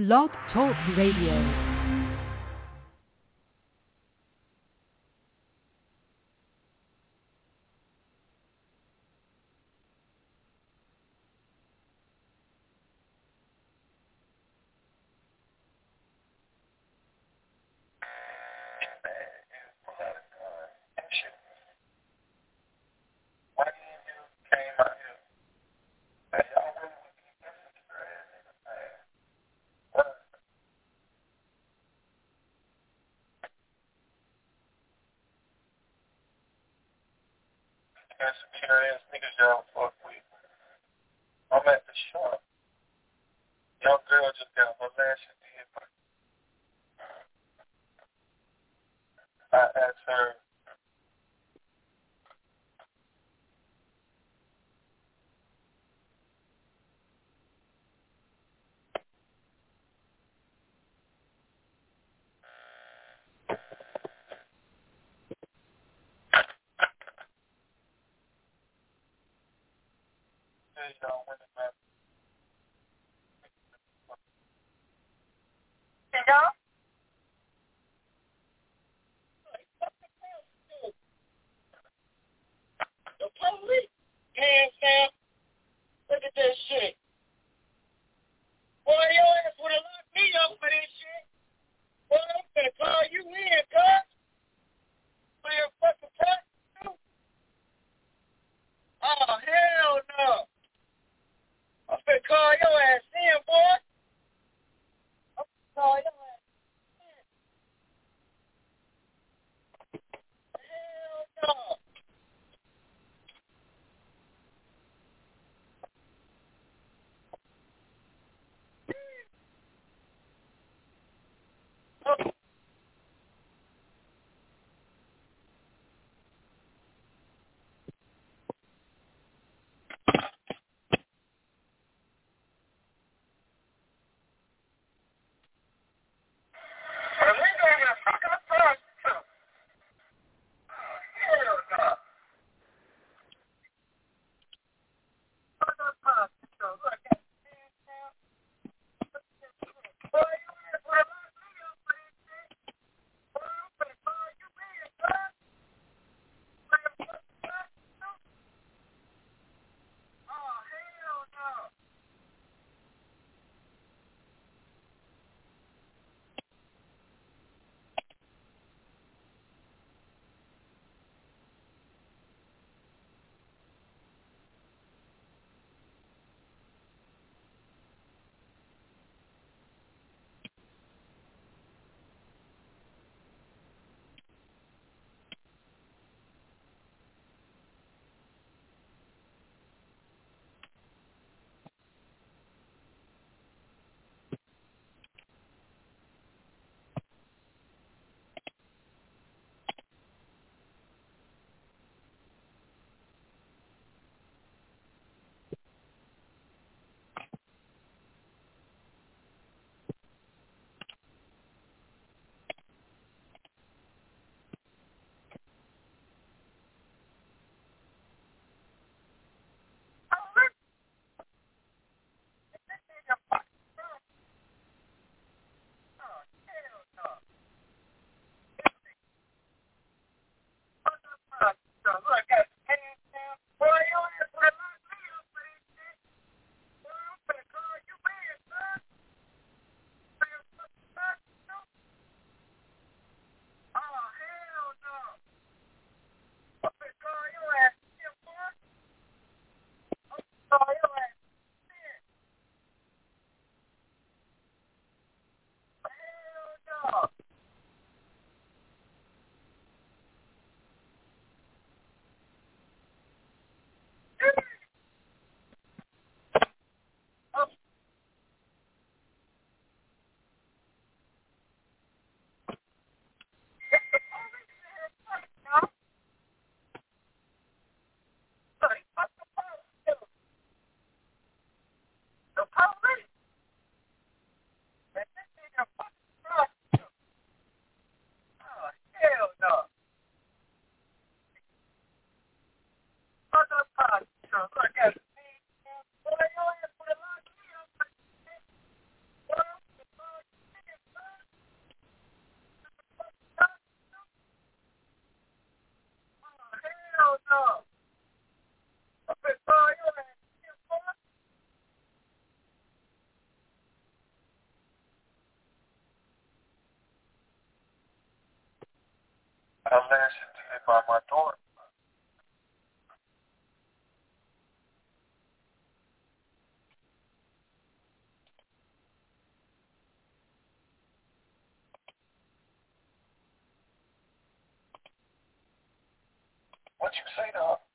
Blog Talk Radio. Got some curious niggas y'all fuck with. I'm at the shop. Young girl just got molested in my I asked her Hey, y'all, when is lashing today by my daughter. What you say to?